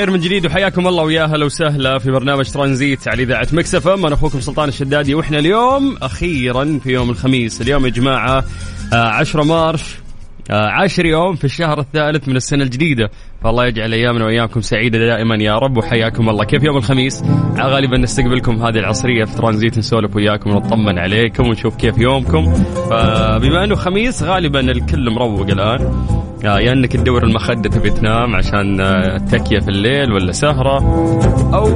بالخير من جديد وحياكم الله ويا هلا وسهلا في برنامج ترانزيت على إذاعة Mix FM أنا أخوكم سلطان الشدادي وإحنا اليوم أخيرا في يوم الخميس. اليوم يا جماعة 10 آه، March آه، عاشر يوم في الشهر الثالث من السنة الجديدة. فالله يجعل أيامنا وأيامكم سعيدة دائما يا رب وحياكم الله. كيف يوم الخميس؟ غالبا نستقبلكم هذه العصرية في ترانزيت نسولف وياكم ونطمن عليكم ونشوف كيف يومكم. فبما أنه خميس غالبا الكل مروق الآن. آه، يا إنك تدور المخدة تبي تنام عشان آه، تكيه في الليل ولا سهرة أو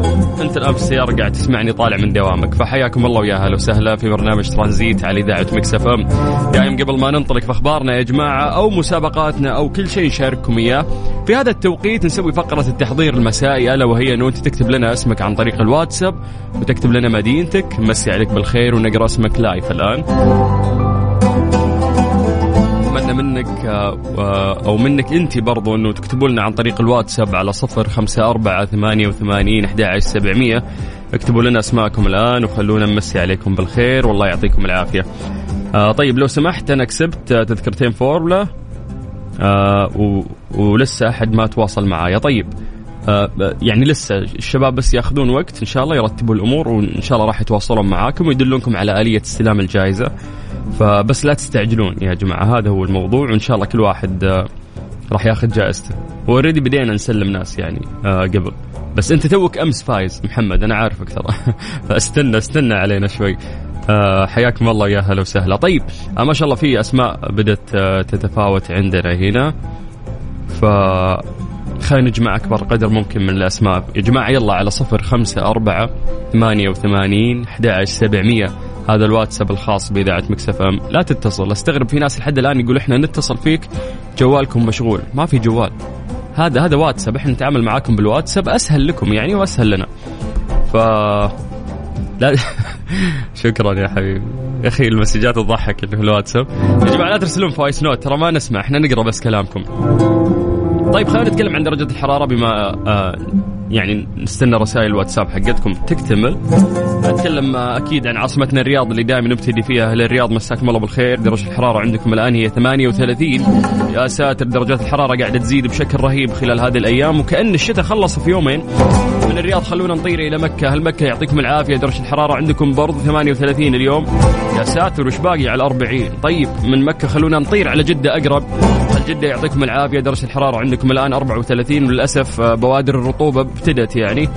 أنت الآن في السيارة قاعد تسمعني طالع من دوامك. فحياكم الله ويا أهلا وسهلا في برنامج ترانزيت على إذاعة Mix FM. دايم قبل ما ننطلق في أخبارنا يا جماعة أو مسابقاتنا أو كل شيء نشارككم إياه في هذا التوقيت نسوي فقرة التحضير المسائي ألا وهي إنه أنت تكتب لنا اسمك عن طريق الواتساب وتكتب لنا مدينتك. مسي عليك بالخير ونقرأ اسمك live الآن. آه، أو منك أنت برضو إنه تكتبوا لنا عن طريق الواتساب على صفر خمسة أربعة ثمانية وثمانين أحد سبعمية. اكتبوا لنا أسماءكم الآن وخلونا نمسي عليكم بالخير والله يعطيكم العافية. آه طيب لو سمحت أنا كسبت تذكرتين فورمولا آه ولسه أحد ما تواصل معايا. طيب آه يعني لسه الشباب بس ياخذون وقت إن شاء الله يرتبوا الأمور وإن شاء الله راح يتواصلون معاكم ويدلونكم على آلية استلام الجائزة. فبس لا تستعجلون يا جماعة هذا هو الموضوع وإن شاء الله كل واحد آه، راح ياخذ جائزته. already بدينا نسلم ناس يعني آه، قبل. بس أنت توك أمس فايز محمد أنا عارفك ترى. فاستنى استنى علينا شوي. آه، حياكم الله يا هلا وسهلا. طيب ما شاء الله في أسماء بدأت تتفاوت عندنا هنا. ف خلينا نجمع أكبر قدر ممكن من الأسماء. يا جماعة يلا على صفر خمسة أربعة ثمانية وثمانين أحد سبعمية. هذا الواتساب الخاص بإذاعة Mix FM. لا تتصل. أستغرب في ناس لحد الآن يقول إحنا نتصل فيك جوالكم مشغول. ما في جوال. هذا هذا واتساب. إحنا نتعامل معاكم بالواتساب. أسهل لكم يعني وأسهل لنا. ف لا شكرا يا حبيبي. يا أخي المسجات تضحك اللي في الواتساب. يا جماعة لا ترسلون voice note. ترى ما نسمع. إحنا نقرأ بس كلامكم. طيب خلينا نتكلم عن درجة الحرارة بما آه يعني نستنى رسائل الواتساب حقتكم. تكتمل. أتكلم أكيد عن عاصمتنا الرياض اللي دائما نبتدي فيها. أهل الرياض مساكم الله بالخير. درجة الحرارة عندكم الآن هي 38 يا ساتر درجات الحرارة قاعدة تزيد بشكل رهيب خلال هذه الأيام. وكأن الشتاء خلص في يومين. من الرياض. خلونا نطير إلى مكة. هل مكة يعطيكم العافية؟ درجة الحرارة عندكم برضو 38 اليوم. يا ساتر وش باقي على 40 طيب من مكة خلونا نطير على جدة أقرب. جدة يعطيكم العافية؟ درجة الحرارة عندكم الآن 34 وللأسف آه، بوادر الرطوبة ابتدت يعني.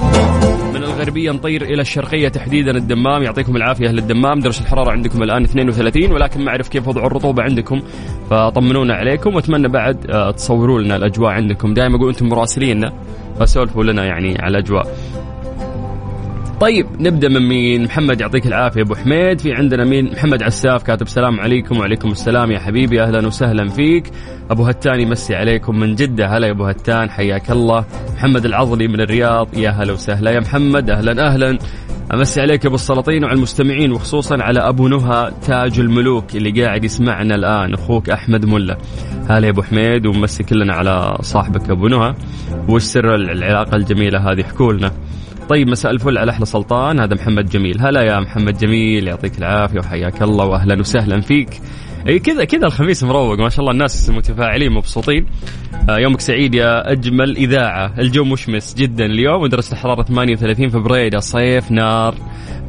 من الغربية نطير إلى الشرقية تحديدا. الدمام يعطيكم العافية أهل الدمام. درجة الحرارة عندكم الآن 32 ولكن ما أعرف كيف وضع الرطوبة عندكم. فطمنونا عليكم. وأتمنى بعد آه، تصوروا لنا الأجواء عندكم. دائما أقول أنتم مراسليننا. فسولفوا لنا يعني على الأجواء. طيب نبدأ من مين؟ محمد يعطيك العافية. أبو حميد في عندنا مين؟ محمد عساف كاتب سلام عليكم وعليكم السلام. يا حبيبي أهلا وسهلا فيك. أبو هتان يمسي عليكم من جدة. هلا يا أبو هتان حياك الله. محمد العضلي من الرياض. يا هلا وسهلا. يا محمد أهلا أهلا. أمسي عليك أبو السلاطين وعلى المستمعين وخصوصا على أبو نهى تاج الملوك اللي قاعد يسمعنا الآن أخوك أحمد ملا. هلا يا أبو حميد ومسي كلنا على صاحبك أبو نهى. وش سر العلاقة الجميلة هذه؟ احكوا لنا. طيب مساء الفل. على أحلى سلطان. هذا محمد جميل. هلا يا محمد جميل. يعطيك العافية وحياك الله واهلا وسهلا فيك. إي كذا كذا الخميس مروق. ما شاء الله الناس متفاعلين مبسوطين. آه يومك سعيد يا أجمل إذاعة. الجو مشمس جدا اليوم. ودرجة الحرارة 38 فبراير صيف نار.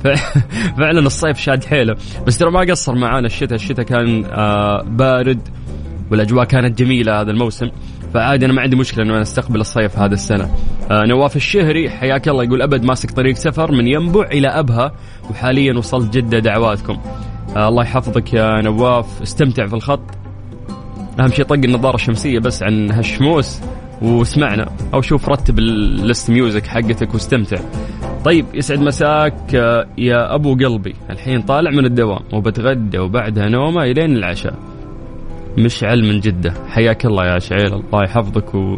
فعلا الصيف شاد حيله. بس ترى ما قصر معانا الشتاء. الشتاء كان آه بارد والأجواء كانت جميلة هذا الموسم. فعادي أنا ما عندي مشكلة انه أنا أستقبل الصيف هذا السنة. آه نواف الشهري حياك الله يقول أبد ماسك طريق سفر من ينبع إلى أبها وحاليا وصلت جدة دعواتكم. آه الله يحفظك يا نواف استمتع في الخط. أهم شيء طق النظارة الشمسية بس عن هالشموس واسمعنا أو شوف رتب اللست ميوزك حقتك واستمتع. طيب يسعد مساك آه، يا أبو قلبي الحين طالع من الدوام وبتغدى وبعدها نومة إلين العشاء. مشعل من جدة. حياك الله يا شعيل. الله يحفظك و...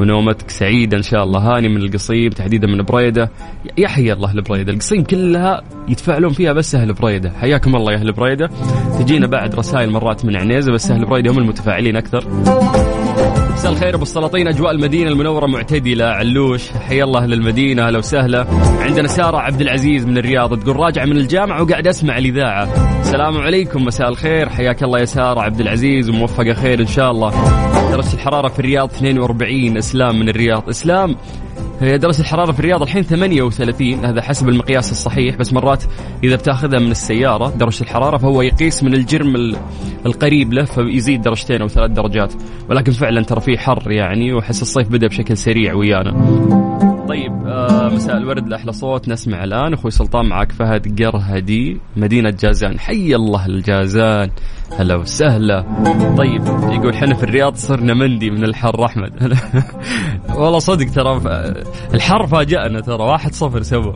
ونومتك سعيدة إن شاء الله. هاني من القصيم تحديدا من بريدة. يحيى الله أهل بريدة القصيم كلها يتفاعلون فيها بس أهل بريدة. حياكم الله يا أهل بريدة. تجينا بعد رسائل مرات من عنيزة بس أهل بريدة هم المتفاعلين أكثر. مساء الخير أبو السلاطين أجواء المدينة المنورة معتدلة. علوش حيا الله أهل المدينة أهلا وسهلا. عندنا سارة عبد العزيز من الرياض تقول راجع من الجامعة وقاعد أسمع الإذاعة. السلام عليكم مساء الخير. حياك الله يا سارة عبد العزيز وموفقه خير إن شاء الله. درجة الحرارة في الرياض 42 إسلام من الرياض. إسلام هي درجة الحرارة في الرياض الحين 38 هذا حسب المقياس الصحيح بس مرات إذا بتاخذها من السيارة درجة الحرارة فهو يقيس من الجرم القريب له فيزيد درجتين أو ثلاث درجات. ولكن فعلا ترى في حر يعني وحس الصيف بدأ بشكل سريع ويانا. مساء الورد لأحلى صوت. نسمع الآن أخوي سلطان معك فهد قرهدي مدينة جازان. حي الله الجازان. هلا وسهلا. طيب يقول حنا في الرياض صرنا مندي من الحر أحمد. والله صدق ترى الحر فاجأنا ترى واحد صفر سوا.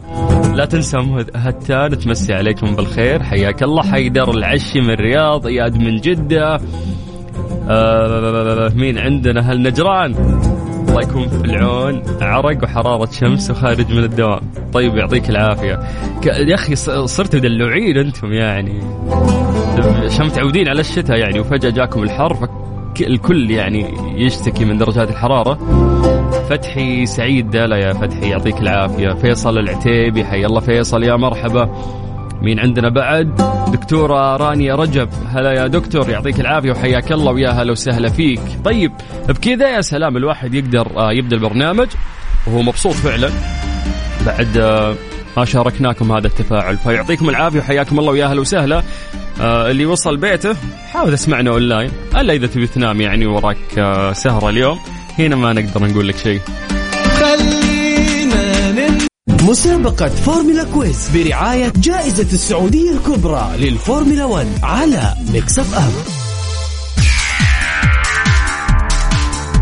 لا تنسى هتان تمسي عليكم بالخير. حياك الله حيدر العشي من الرياض إياد من جدة. آه مين عندنا؟ هل نجران؟ الله يكون في العون عرق وحرارة شمس وخارج من الدوام. طيب يعطيك العافية. يا أخي صرتوا دلوعين أنتم يعني. عشان متعودين على الشتاء يعني وفجأة جاكم الحر الكل يعني يشتكي من درجات الحرارة. فتحي سعيد دالا يا فتحي يعطيك العافية. فيصل العتيبي حي الله فيصل يا مرحبا. مين عندنا بعد؟ دكتورة رانيا رجب. هلا يا دكتور يعطيك العافية وحياك الله ويا هلا وسهلا فيك. طيب بكذا يا سلام الواحد يقدر آه، يبدأ البرنامج وهو مبسوط فعلا. بعد آه، ما شاركناكم هذا التفاعل. فيعطيكم العافية وحياكم الله ويا هلا وسهلا. آه اللي وصل بيته حاول تسمعنا أونلاين. ألا إذا تبي تنام يعني وراك سهرة اليوم. هنا ما نقدر نقول لك شيء. مسابقة Formula Quiz برعاية جائزة السعودية الكبرى للفورمولا 1 على Mix FM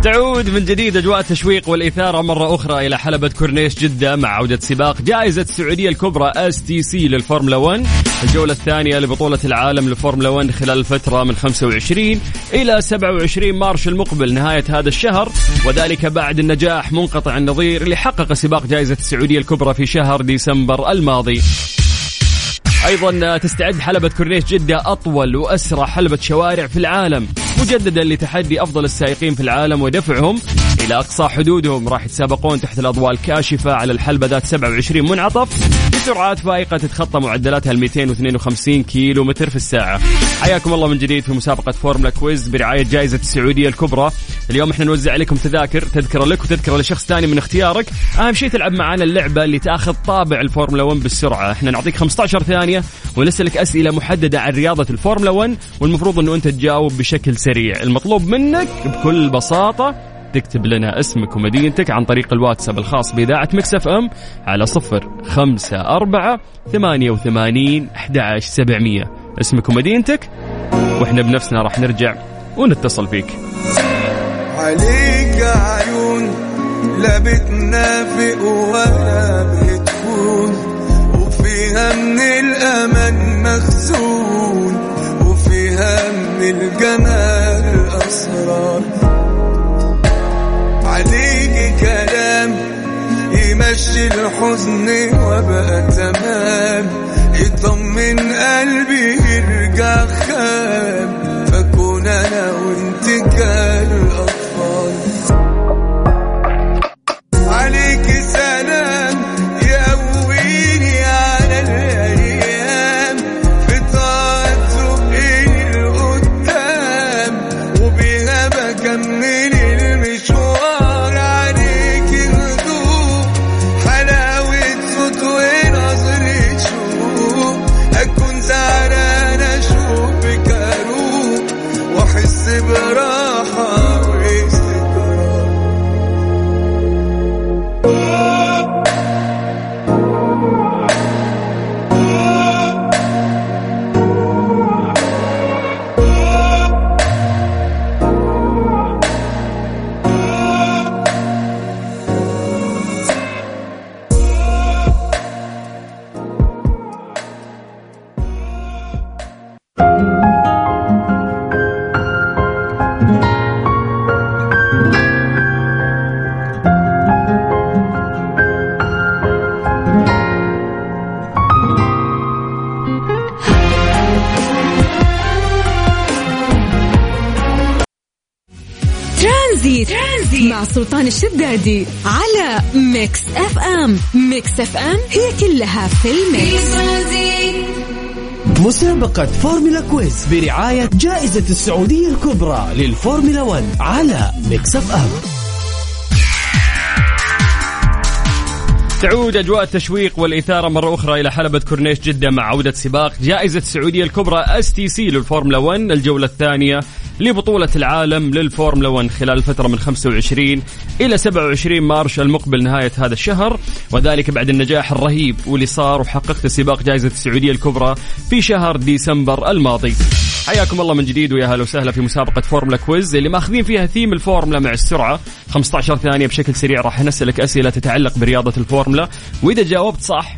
تعود من جديد أجواء التشويق والإثارة مرة أخرى إلى حلبة كورنيش جدة مع عودة سباق جائزة السعودية الكبرى STC لل Formula 1 الجولة الثانية لبطولة العالم للفورمولا 1 خلال الفترة من 25 إلى 27 March المقبل نهاية هذا الشهر وذلك بعد النجاح منقطع النظير اللي حقق سباق جائزة السعودية الكبرى في شهر ديسمبر الماضي. أيضا تستعد حلبة كورنيش جدة أطول وأسرع حلبة شوارع في العالم مجددا لتحدي أفضل السائقين في العالم ودفعهم إلى أقصى حدودهم. راح يتسابقون تحت الأضواء الكاشفة على الحلبة ذات 27 منعطف بسرعات فائقة تتخطى معدلاتها ال 252 كيلو متر في الساعة. حياكم الله من جديد في مسابقة Formula Quiz برعاية جائزة السعودية الكبرى. اليوم إحنا نوزع عليكم تذاكر تذكرة لك وتذكرة لشخص ثاني من اختيارك. أهم شيء تلعب معنا اللعبة اللي تأخذ طابع الفورمولا 1 بالسرعة. إحنا نعطيك 15 ثانية ونسألك أسئلة محددة عن رياضة الفورمولا 1 والمفروض إنه أنت تجاوب بشكل سريع. المطلوب منك بكل بساطة تكتب لنا اسمك ومدينتك عن طريق الواتساب الخاص بإذاعة Mix FM على صفر خمسة أربعة ثمانية وثمانين أحد سبعمية. اسمك ومدينتك وإحنا بنفسنا راح نرجع ونتصل فيك. عليك عيون لا بتنافق ولا بتكون وفيها من الأمل مخزون. الحزن وبقى تمام. يطمن قلبي Transit, Transit مع سلطان الشدادي على Mix FM. Mix FM هي كلها في ال mix. مسابقة Formula Quiz برعاية جائزة السعودية الكبرى للفورمولا 1 على Mix FM. تعود أجواء التشويق والإثارة مرة أخرى إلى حلبة كورنيش جدة مع عودة سباق جائزة السعودية الكبرى STC لل Formula 1 الجولة الثانية لبطولة العالم للفورمولا 1 خلال الفترة من 25 إلى 27 مارس المقبل نهاية هذا الشهر وذلك بعد النجاح الرهيب واللي صار وحققت سباق جائزة السعودية الكبرى في شهر ديسمبر الماضي. حياكم الله من جديد ويا هلا وسهلا في مسابقة فورمولا quiz اللي ماخذين فيها ثيم الفورمولا مع السرعة. 15 ثانية بشكل سريع راح نسألك أسئلة تتعلق برياضة الفورمولا. وإذا جاوبت صح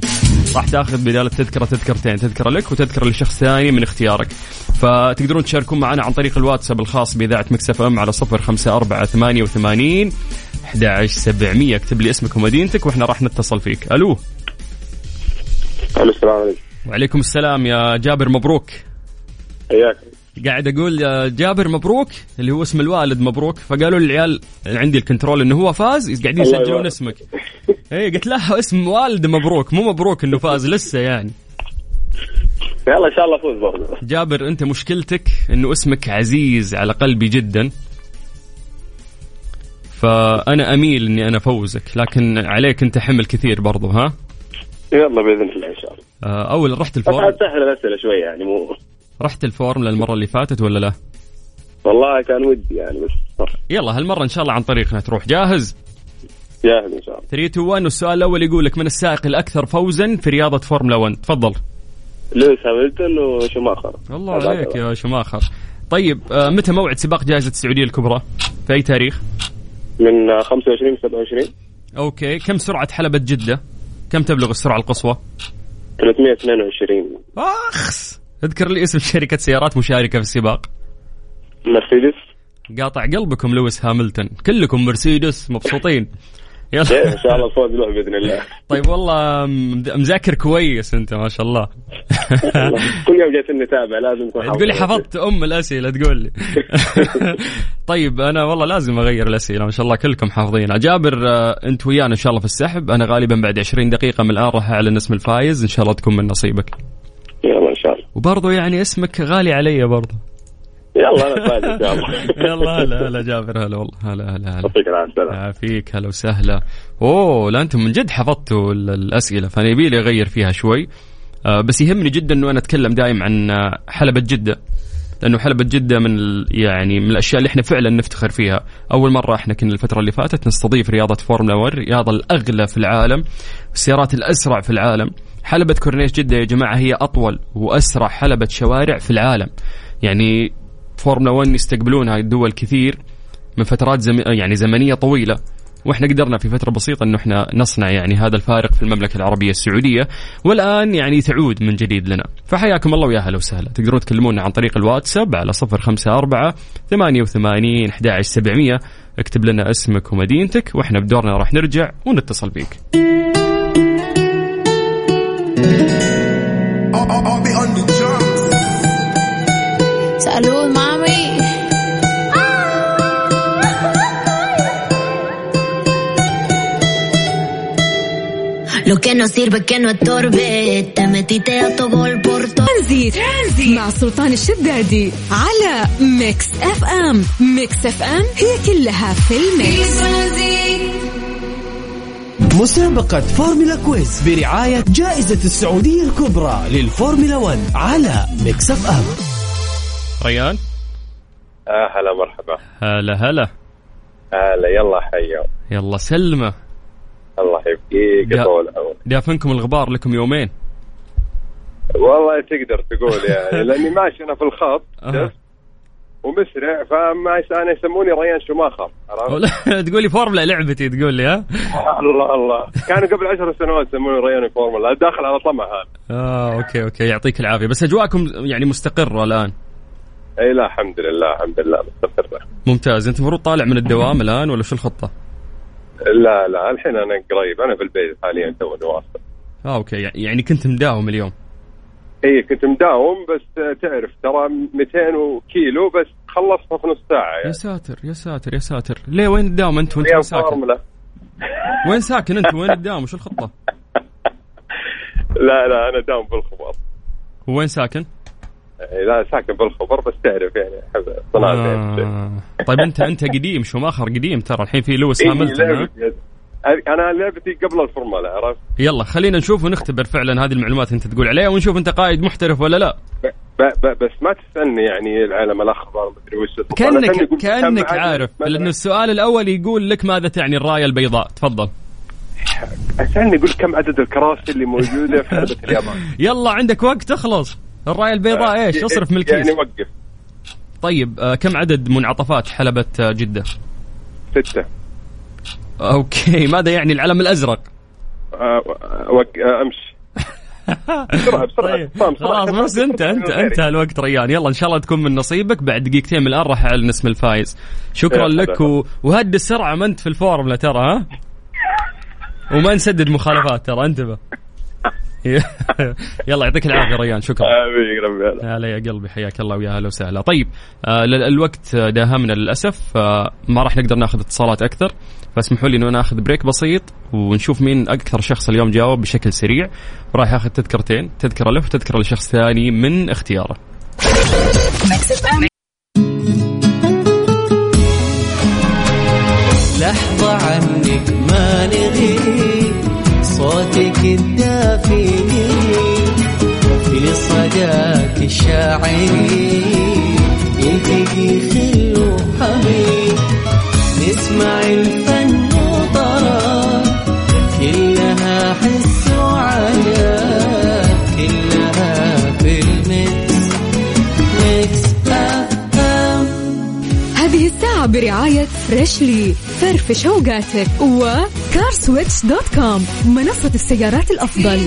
راح تأخذ بدال التذكرة تذكرتين تذكرة لك وتذكرة لشخص ثاني من اختيارك. فتقدرون تشاركون معنا عن طريق الواتساب الخاص بإذاعة ميكس اف ام على 054 88 11700 اكتب لي اسمك ومدينتك وإحنا راح نتصل فيك. ألو ألو. السلام عليكم. وعليكم السلام يا جابر مبروك. حياك. قاعد أقول يا جابر مبروك اللي هو اسم الوالد مبروك. فقالوا لي العيال عند ال control إنه هو فاز قاعدين يسجلون. اسمك. اي قلت لا اسم والد مبروك مو مبروك إنه فاز لسه يعني. يلا إن شاء الله تفوز برضه. جابر أنت مشكلتك إنه اسمك عزيز على قلبي جدا. فأنا أميل إني أنا أفوزك لكن عليك أنت حمل كثير برضو ها؟ يلا بإذن الله إن شاء الله. آه، أول رحت الفورمولا عاد سهل الأسئلة شوي يعني مو رحت الفورم المرة اللي فاتت ولا لا؟ والله كان ودي يعني بس يلا هالمرة إن شاء الله عن طريقنا تروح. جاهز؟ جاهز إن شاء الله. 3 2 1 والسؤال الأول يقول لك من السائق الأكثر فوزا في رياضة فورمولا 1 تفضل. لويس هاملتون وشماخر. الله عليك يا شماخر. طيب آه، متى موعد سباق جائزة السعودية الكبرى؟ في أي تاريخ؟ من 25 27 أوكي. كم سرعة حلبة جدة؟ كم تبلغ السرعة القصوى؟ 322 أخس! اذكر لي اسم شركة سيارات مشاركة في السباق. مرسيدس. قاطع قلبكم لويس هاملتون. كلكم مرسيدس مبسوطين. إيه، يلا إن شاء الله الفوز له بإذن الله. طيب والله مذاكر كويس أنت ما شاء الله. كل يوم جالسين نتابع لازم تقول لي. حفظت أم الأسئلة تقول لي. طيب أنا والله لازم أغير الأسئلة ما شاء الله كلكم حافظين. جابر آه، أنت ويانا إن شاء الله في السحب. أنا غالبا بعد 20 دقيقة من الآن راح أعلن اسم الفايز. إن شاء الله تكون من نصيبك يلا ان شاء الله وبرضه يعني اسمك غالي علي برضه يلا أنا إن شاء الله. يلا هلا هلا جابر هلا والله. هلا هلا هلا. يعطيك العافية يعافيك هلا وسهلا. أوه لا أنتم من جد حفظتوا ال- الأسئلة فأنا يبي لي أغير فيها شوي. آه، بس يهمني جدا إنه أنا أتكلم دائم عن حلبة جدة لأنه حلبة جدة من يعني من الأشياء اللي إحنا فعلا نفتخر فيها، أول مرة إحنا كنا الفترة اللي فاتت نستضيف رياضة فورمولا 1 الرياضة الأغلى في العالم، السيارات الأسرع في العالم، حلبة كورنيش جدة يا جماعة هي أطول وأسرع حلبة شوارع في العالم. يعني فورمولا 1 يستقبلونها دول كثير من فترات زم... يعني زمنية طويلة. وإحنا قدرنا في فترة بسيطة إنه إحنا نصنع يعني هذا الفارق في المملكة العربية السعودية والآن يعني تعود من جديد لنا. فحياكم الله ويا هلا وسهلا. تقدرون تكلمونا عن طريق الواتساب على 054 88 11700 اكتب لنا اسمك ومدينتك وإحنا بدورنا راح نرجع ونتصل فيك Salud, mami. Lo que no sirve que no estorbe. Te metiste a tu gol por todo. ترانزيت, ترانزيت مع سلطان الشدادي على ميكس اف ام ميكس اف ام هي كلها في الميكس مسابقة فورمولا كويس برعاية جائزة السعودية الكبرى للفورمولا 1 على ميكس اف ام ريان؟ آه هلا مرحبا. هلا هلا. هلا يلا حيا. يلا سلمة الله يبقيك يا- طول عمرك دافنكم الغبار لكم يومين. والله تقدر تقول يعني. لأني ماشي أنا في الخط؟ ومسرع فما أنا يسموني ريان شماخر عرفت؟ تقولي فورمولا لعبتي تقول لي ها؟ الله الله. كانوا قبل عشر سنوات يسموني ريان فورمولا داخل على طمع هذا. آه أوكي أوكي يعطيك العافية. بس أجواءكم يعني مستقرة الآن. إي لا الحمد لله الحمد لله مستقرة. ممتاز. أنت المفروض طالع من الدوام الآن ولا شو الخطة؟ لا لا الحين أنا قريب أنا في البيت حاليا تو واصل آه أوكي يعني كنت مداوم اليوم. اي كنت مداوم بس تعرف ترى 200 كيلو بس خلصنا في نص ساعة يا يعني ساتر يا ساتر يا ساتر ليه وين تداوم أنت وأنت وين ساكن؟ وين ساكن أنت وين تداوم وش الخطة؟ لا لا أنا داوم بالخبر وين ساكن؟ إي لا ساكن بالخبر بس تعرف يعني أحب صناعة يعني. آه. طيب أنت أنت قديم شوماخر قديم ترى الحين في لويس إيه هاملتون أنا لعبتي قبل الفورمولا عرفت؟ يلا خلينا نشوف ونختبر فعلا هذه المعلومات أنت تقول عليها ونشوف أنت قائد محترف ولا لا. ب ب بس ما تسألني يعني العالم الاخضر مدري وش كانك كأنك عارف. لأنه السؤال الأول يقول لك ماذا تعني الراية البيضاء. تفضل. تسألني تقول كم عدد الكراسي اللي موجودة في حلبة اليابان؟ يلا عندك وقت تخلص الراية البيضاء إيش؟ اصرف من الكيس. يعني وقف. طيب آه، كم عدد منعطفات حلبة آه، جدة؟ ستة. أوكي ماذا يعني العلم الأزرق؟ آه، آه، امشي بسرعة بسرعة. طيب. خلاص بس انت انت انتهى الوقت ريان. يلا إن شاء الله تكون من نصيبك. بعد دقيقتين من الآن راح أعلن اسم الفايز. شكرا لك و... وهدي السرعة ما أنت في الفورمولا ترى ها؟ وما نسدد مخالفات ترى انتبه. يلا يعطيك العافية ريان شكرا. حبيبي ربي هلا. يا قلبي حياك الله ويا هلا وسهلا. طيب آه الوقت داهمنا للأسف آه ما راح نقدر ناخذ اتصالات أكثر فاسمحوا لي إنه ناخذ break بسيط ونشوف مين أكثر شخص اليوم جاوب بشكل سريع. راح ياخذ تذكرتين تذكرة له وتذكرة لشخص ثاني من اختياره. لحظة عنك ما نغيب صوتك الدافي صداك الشاعري يلتقي خل وحبيب نسمع الفن وطرب كلها حس وعجب كلها في الميكس ميكس أف هذه الساعة برعاية Freshly فرفش اوقاتك و CarSwitch dot com منصة السيارات الأفضل.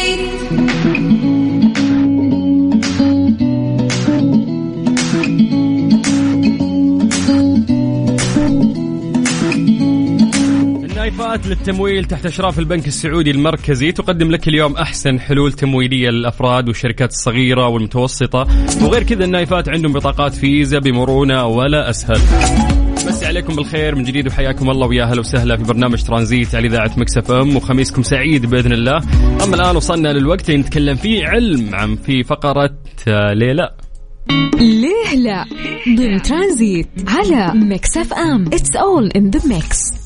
النايفات للتمويل تحت أشراف البنك السعودي المركزي؟ تقدم لك اليوم أحسن حلول تمويلية للأفراد والشركات الصغيرة والمتوسطة. وغير كذا النايفات عندهم بطاقات فيزا بمرونة ولا أسهل. مسي عليكم بالخير من جديد وحياكم الله ويا أهلا وسهلا في برنامج ترانزيت على إذاعة Mix FM وخميسكم سعيد بإذن الله. أما الآن وصلنا للوقت اللي نتكلم فيه علم عن في فقرة آه، ليه لا ليه لا؟ ضمن ترانزيت على Mix FM. It's all in the Mix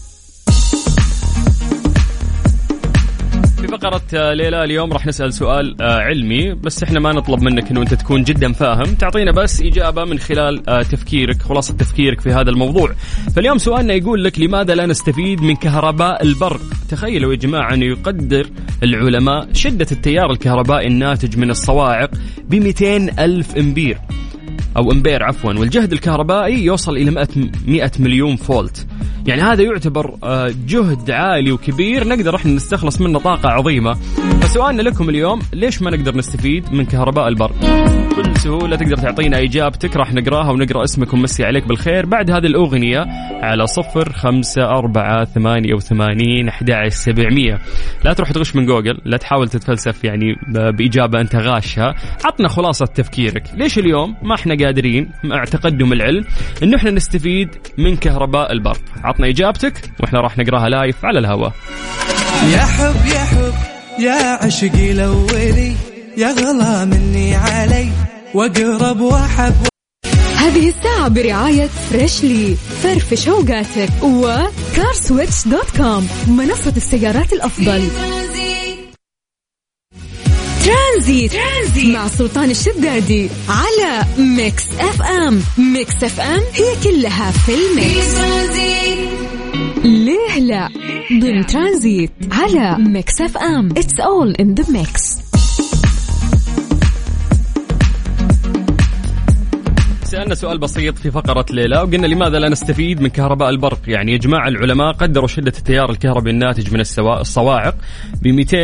فقرة آه، ليلى اليوم راح نسأل سؤال آه، علمي بس إحنا ما نطلب منك إنه أنت تكون جدا فاهم. تعطينا بس إجابة من خلال آه، تفكيرك خلاصة تفكيرك في هذا الموضوع. فاليوم سؤالنا يقول لك لماذا لا نستفيد من كهرباء البرق؟ تخيلوا يا جماعة انه يقدر العلماء شدة التيار الكهربائي الناتج من الصواعق ب 200 ألف أمبير. أو امبير عفوا والجهد الكهربائي يوصل إلى 100 100 مليون فولت. يعني هذا يعتبر آه، جهد عالي وكبير نقدر إحنا نستخلص منه طاقة عظيمة. فسؤالنا لكم اليوم ليش ما نقدر نستفيد من كهرباء البرق؟ بكل سهوله تقدر تعطينا إجابتك راح نقراها ونقرأ اسمك ونمسي عليك بالخير. بعد هذه الأغنية على صفر خمسة أربعة ثمانية وثمانين أحد سبعمية. لا تروح تغش من جوجل لا تحاول تتفلسف يعني بإجابة أنت غاشها. عطنا خلاصة تفكيرك. ليش اليوم ما إحنا قادرين مع تقدم العلم انه إحنا نستفيد من كهرباء البرق؟ عطنا إجابتك وإحنا راح نقراها live على الهواء. يا حب يا حب يا عشقي الأولي يا غلا مني علي وأقرب وأحب. هذه الساعة برعاية Freshly فرفش اوقاتك و CarSwitch dot com منصة السيارات الأفضل. Tranzit. Tranzit. مع سلطان الشدادي على Mix FM Mix FM هي كلها في ال Mix. ليه لا؟ ضمن ترانزيت على Mix FM It's all in the Mix سألنا سؤال بسيط في فقرة ليه لا وقلنا لماذا لا نستفيد من كهرباء البرق؟ يعني يا جماعة العلماء قدروا شدة التيار الكهربي الناتج من الصواعق ب 200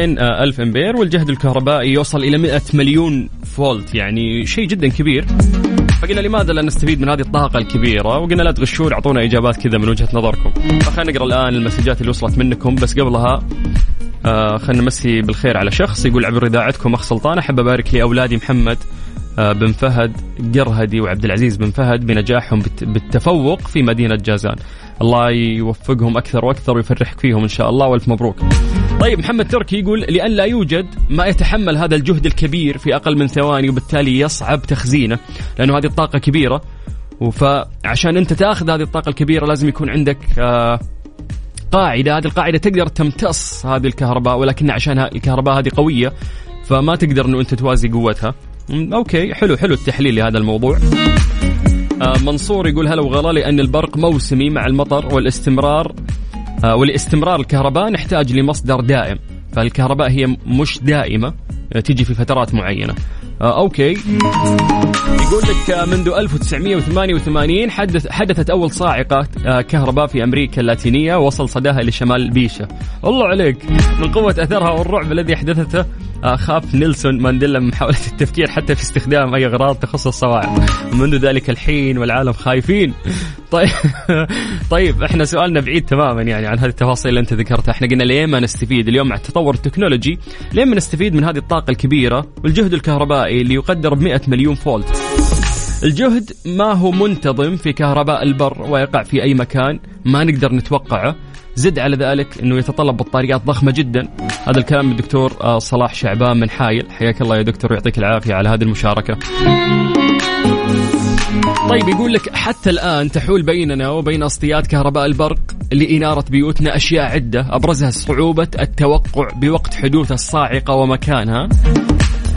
ألف أمبير والجهد الكهربائي يوصل إلى 100 مليون فولت يعني شيء جدا كبير. فقلنا لماذا لا نستفيد من هذه الطاقة الكبيرة؟ وقلنا لا تغشون أعطونا إجابات كذا من وجهة نظركم. فخلينا نقرأ الآن المسجات اللي وصلت منكم بس قبلها آه خلينا نمسي بالخير على شخص يقول عبر إذاعتكم أخ سلطان أحب أبارك لأولادي محمد. آه بن فهد قرهدي وعبد العزيز بن فهد بنجاحهم بالت- بالتفوق في مدينة جازان. الله يوفقهم أكثر وأكثر ويفرحك فيهم إن شاء الله وألف مبروك. طيب محمد تركي يقول لأن لا يوجد ما يتحمل هذا الجهد الكبير في أقل من ثواني وبالتالي يصعب تخزينه لأنه هذه الطاقة كبيرة. فعشان أنت تأخذ هذه الطاقة الكبيرة لازم يكون عندك آه قاعدة. هذه القاعدة تقدر تمتص هذه الكهرباء ولكن عشان الكهرباء هذه قوية فما تقدر أنه أنت توازي قوتها. مم، okay حلو حلو التحليل لهذا الموضوع. آه، منصور يقول هلا وغلا لأن البرق موسمي مع المطر والاستمرار آه، ولاستمرار الكهرباء نحتاج لمصدر دائم فالكهرباء هي مش دائمة آه، تيجي في فترات معينة. آه، okay. يقول لك منذ 1988 حدث حدثت أول صاعقة آه، كهرباء في أمريكا اللاتينية وصل صداها لشمال بيشة الله عليك من قوة أثرها والرعب الذي أحدثته آه، خاف نيلسون مانديلا من محاولة التفكير حتى في استخدام أي أغراض تخص الصواعق. منذ ذلك الحين والعالم خايفين. طيب طيب إحنا سؤالنا بعيد تماما يعني عن هذه التفاصيل اللي أنت ذكرتها. إحنا قلنا ليه ما نستفيد اليوم مع التطور التكنولوجي؟ ليه ما نستفيد من هذه الطاقة الكبيرة والجهد الكهربائي اللي يقدر ب 100 مليون فولت؟ الجهد ما هو منتظم في كهرباء البرق ويقع في أي مكان ما نقدر نتوقعه. زد على ذلك أنه يتطلب بطاريات ضخمة جدا. هذا الكلام من الدكتور آه، صلاح شعبان من حايل. حياك الله يا دكتور ويعطيك العافية على هذه المشاركة. طيب يقول لك حتى الآن تحول بيننا وبين أسطيات كهرباء البرق لإنارة بيوتنا أشياء عدة. أبرزها صعوبة التوقع بوقت حدوث الصاعقة ومكانها.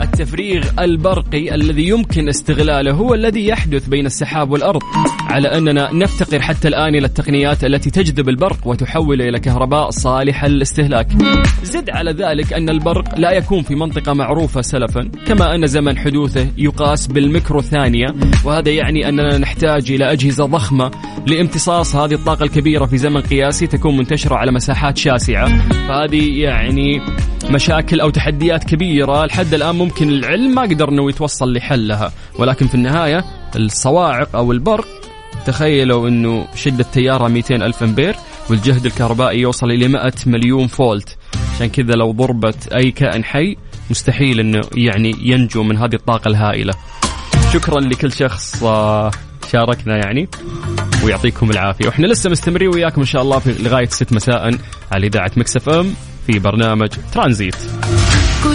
التفريغ البرقي الذي يمكن استغلاله هو الذي يحدث بين السحاب والأرض على أننا نفتقر حتى الآن إلى التقنيات التي تجذب البرق وتحوله إلى كهرباء صالحه للاستهلاك. زد على ذلك أن البرق لا يكون في منطقة معروفة سلفا، كما أن زمن حدوثه يقاس بالميكرو ثانية، وهذا يعني أننا نحتاج إلى أجهزة ضخمة لامتصاص هذه الطاقة الكبيرة في زمن قياسي تكون منتشرة على مساحات شاسعة، فهذه يعني مشاكل أو تحديات كبيرة لحد الآن ممكن العلم ما قدر إنه يتوصل لحلها. ولكن في النهاية الصواعق أو البرق تخيلوا إنه شدة تيارها 200 ألف أمبير والجهد الكهربائي يوصل إلى 100 مليون فولت. عشان كذا لو ضربت أي كائن حي مستحيل إنه يعني ينجو من هذه الطاقة الهائلة. شكرا لكل شخص آه، شاركنا يعني ويعطيكم العافية. وإحنا لسه مستمرين وياكم إن شاء الله في لغاية 6 مساء على إذاعة مكسف أم. في برنامج ترانزيت.